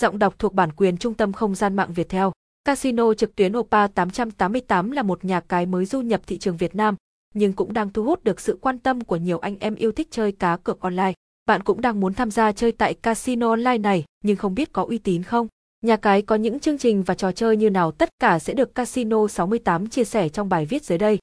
Giọng đọc thuộc bản quyền Trung tâm Không gian mạng Việt theo. Casino trực tuyến Opa 888 là một nhà cái mới du nhập thị trường Việt Nam, nhưng cũng đang thu hút được sự quan tâm của nhiều anh em yêu thích chơi cá cược online. Bạn cũng đang muốn tham gia chơi tại casino online này nhưng không biết có uy tín không? Nhà cái có những chương trình và trò chơi như nào tất cả sẽ được Casino 68 chia sẻ trong bài viết dưới đây.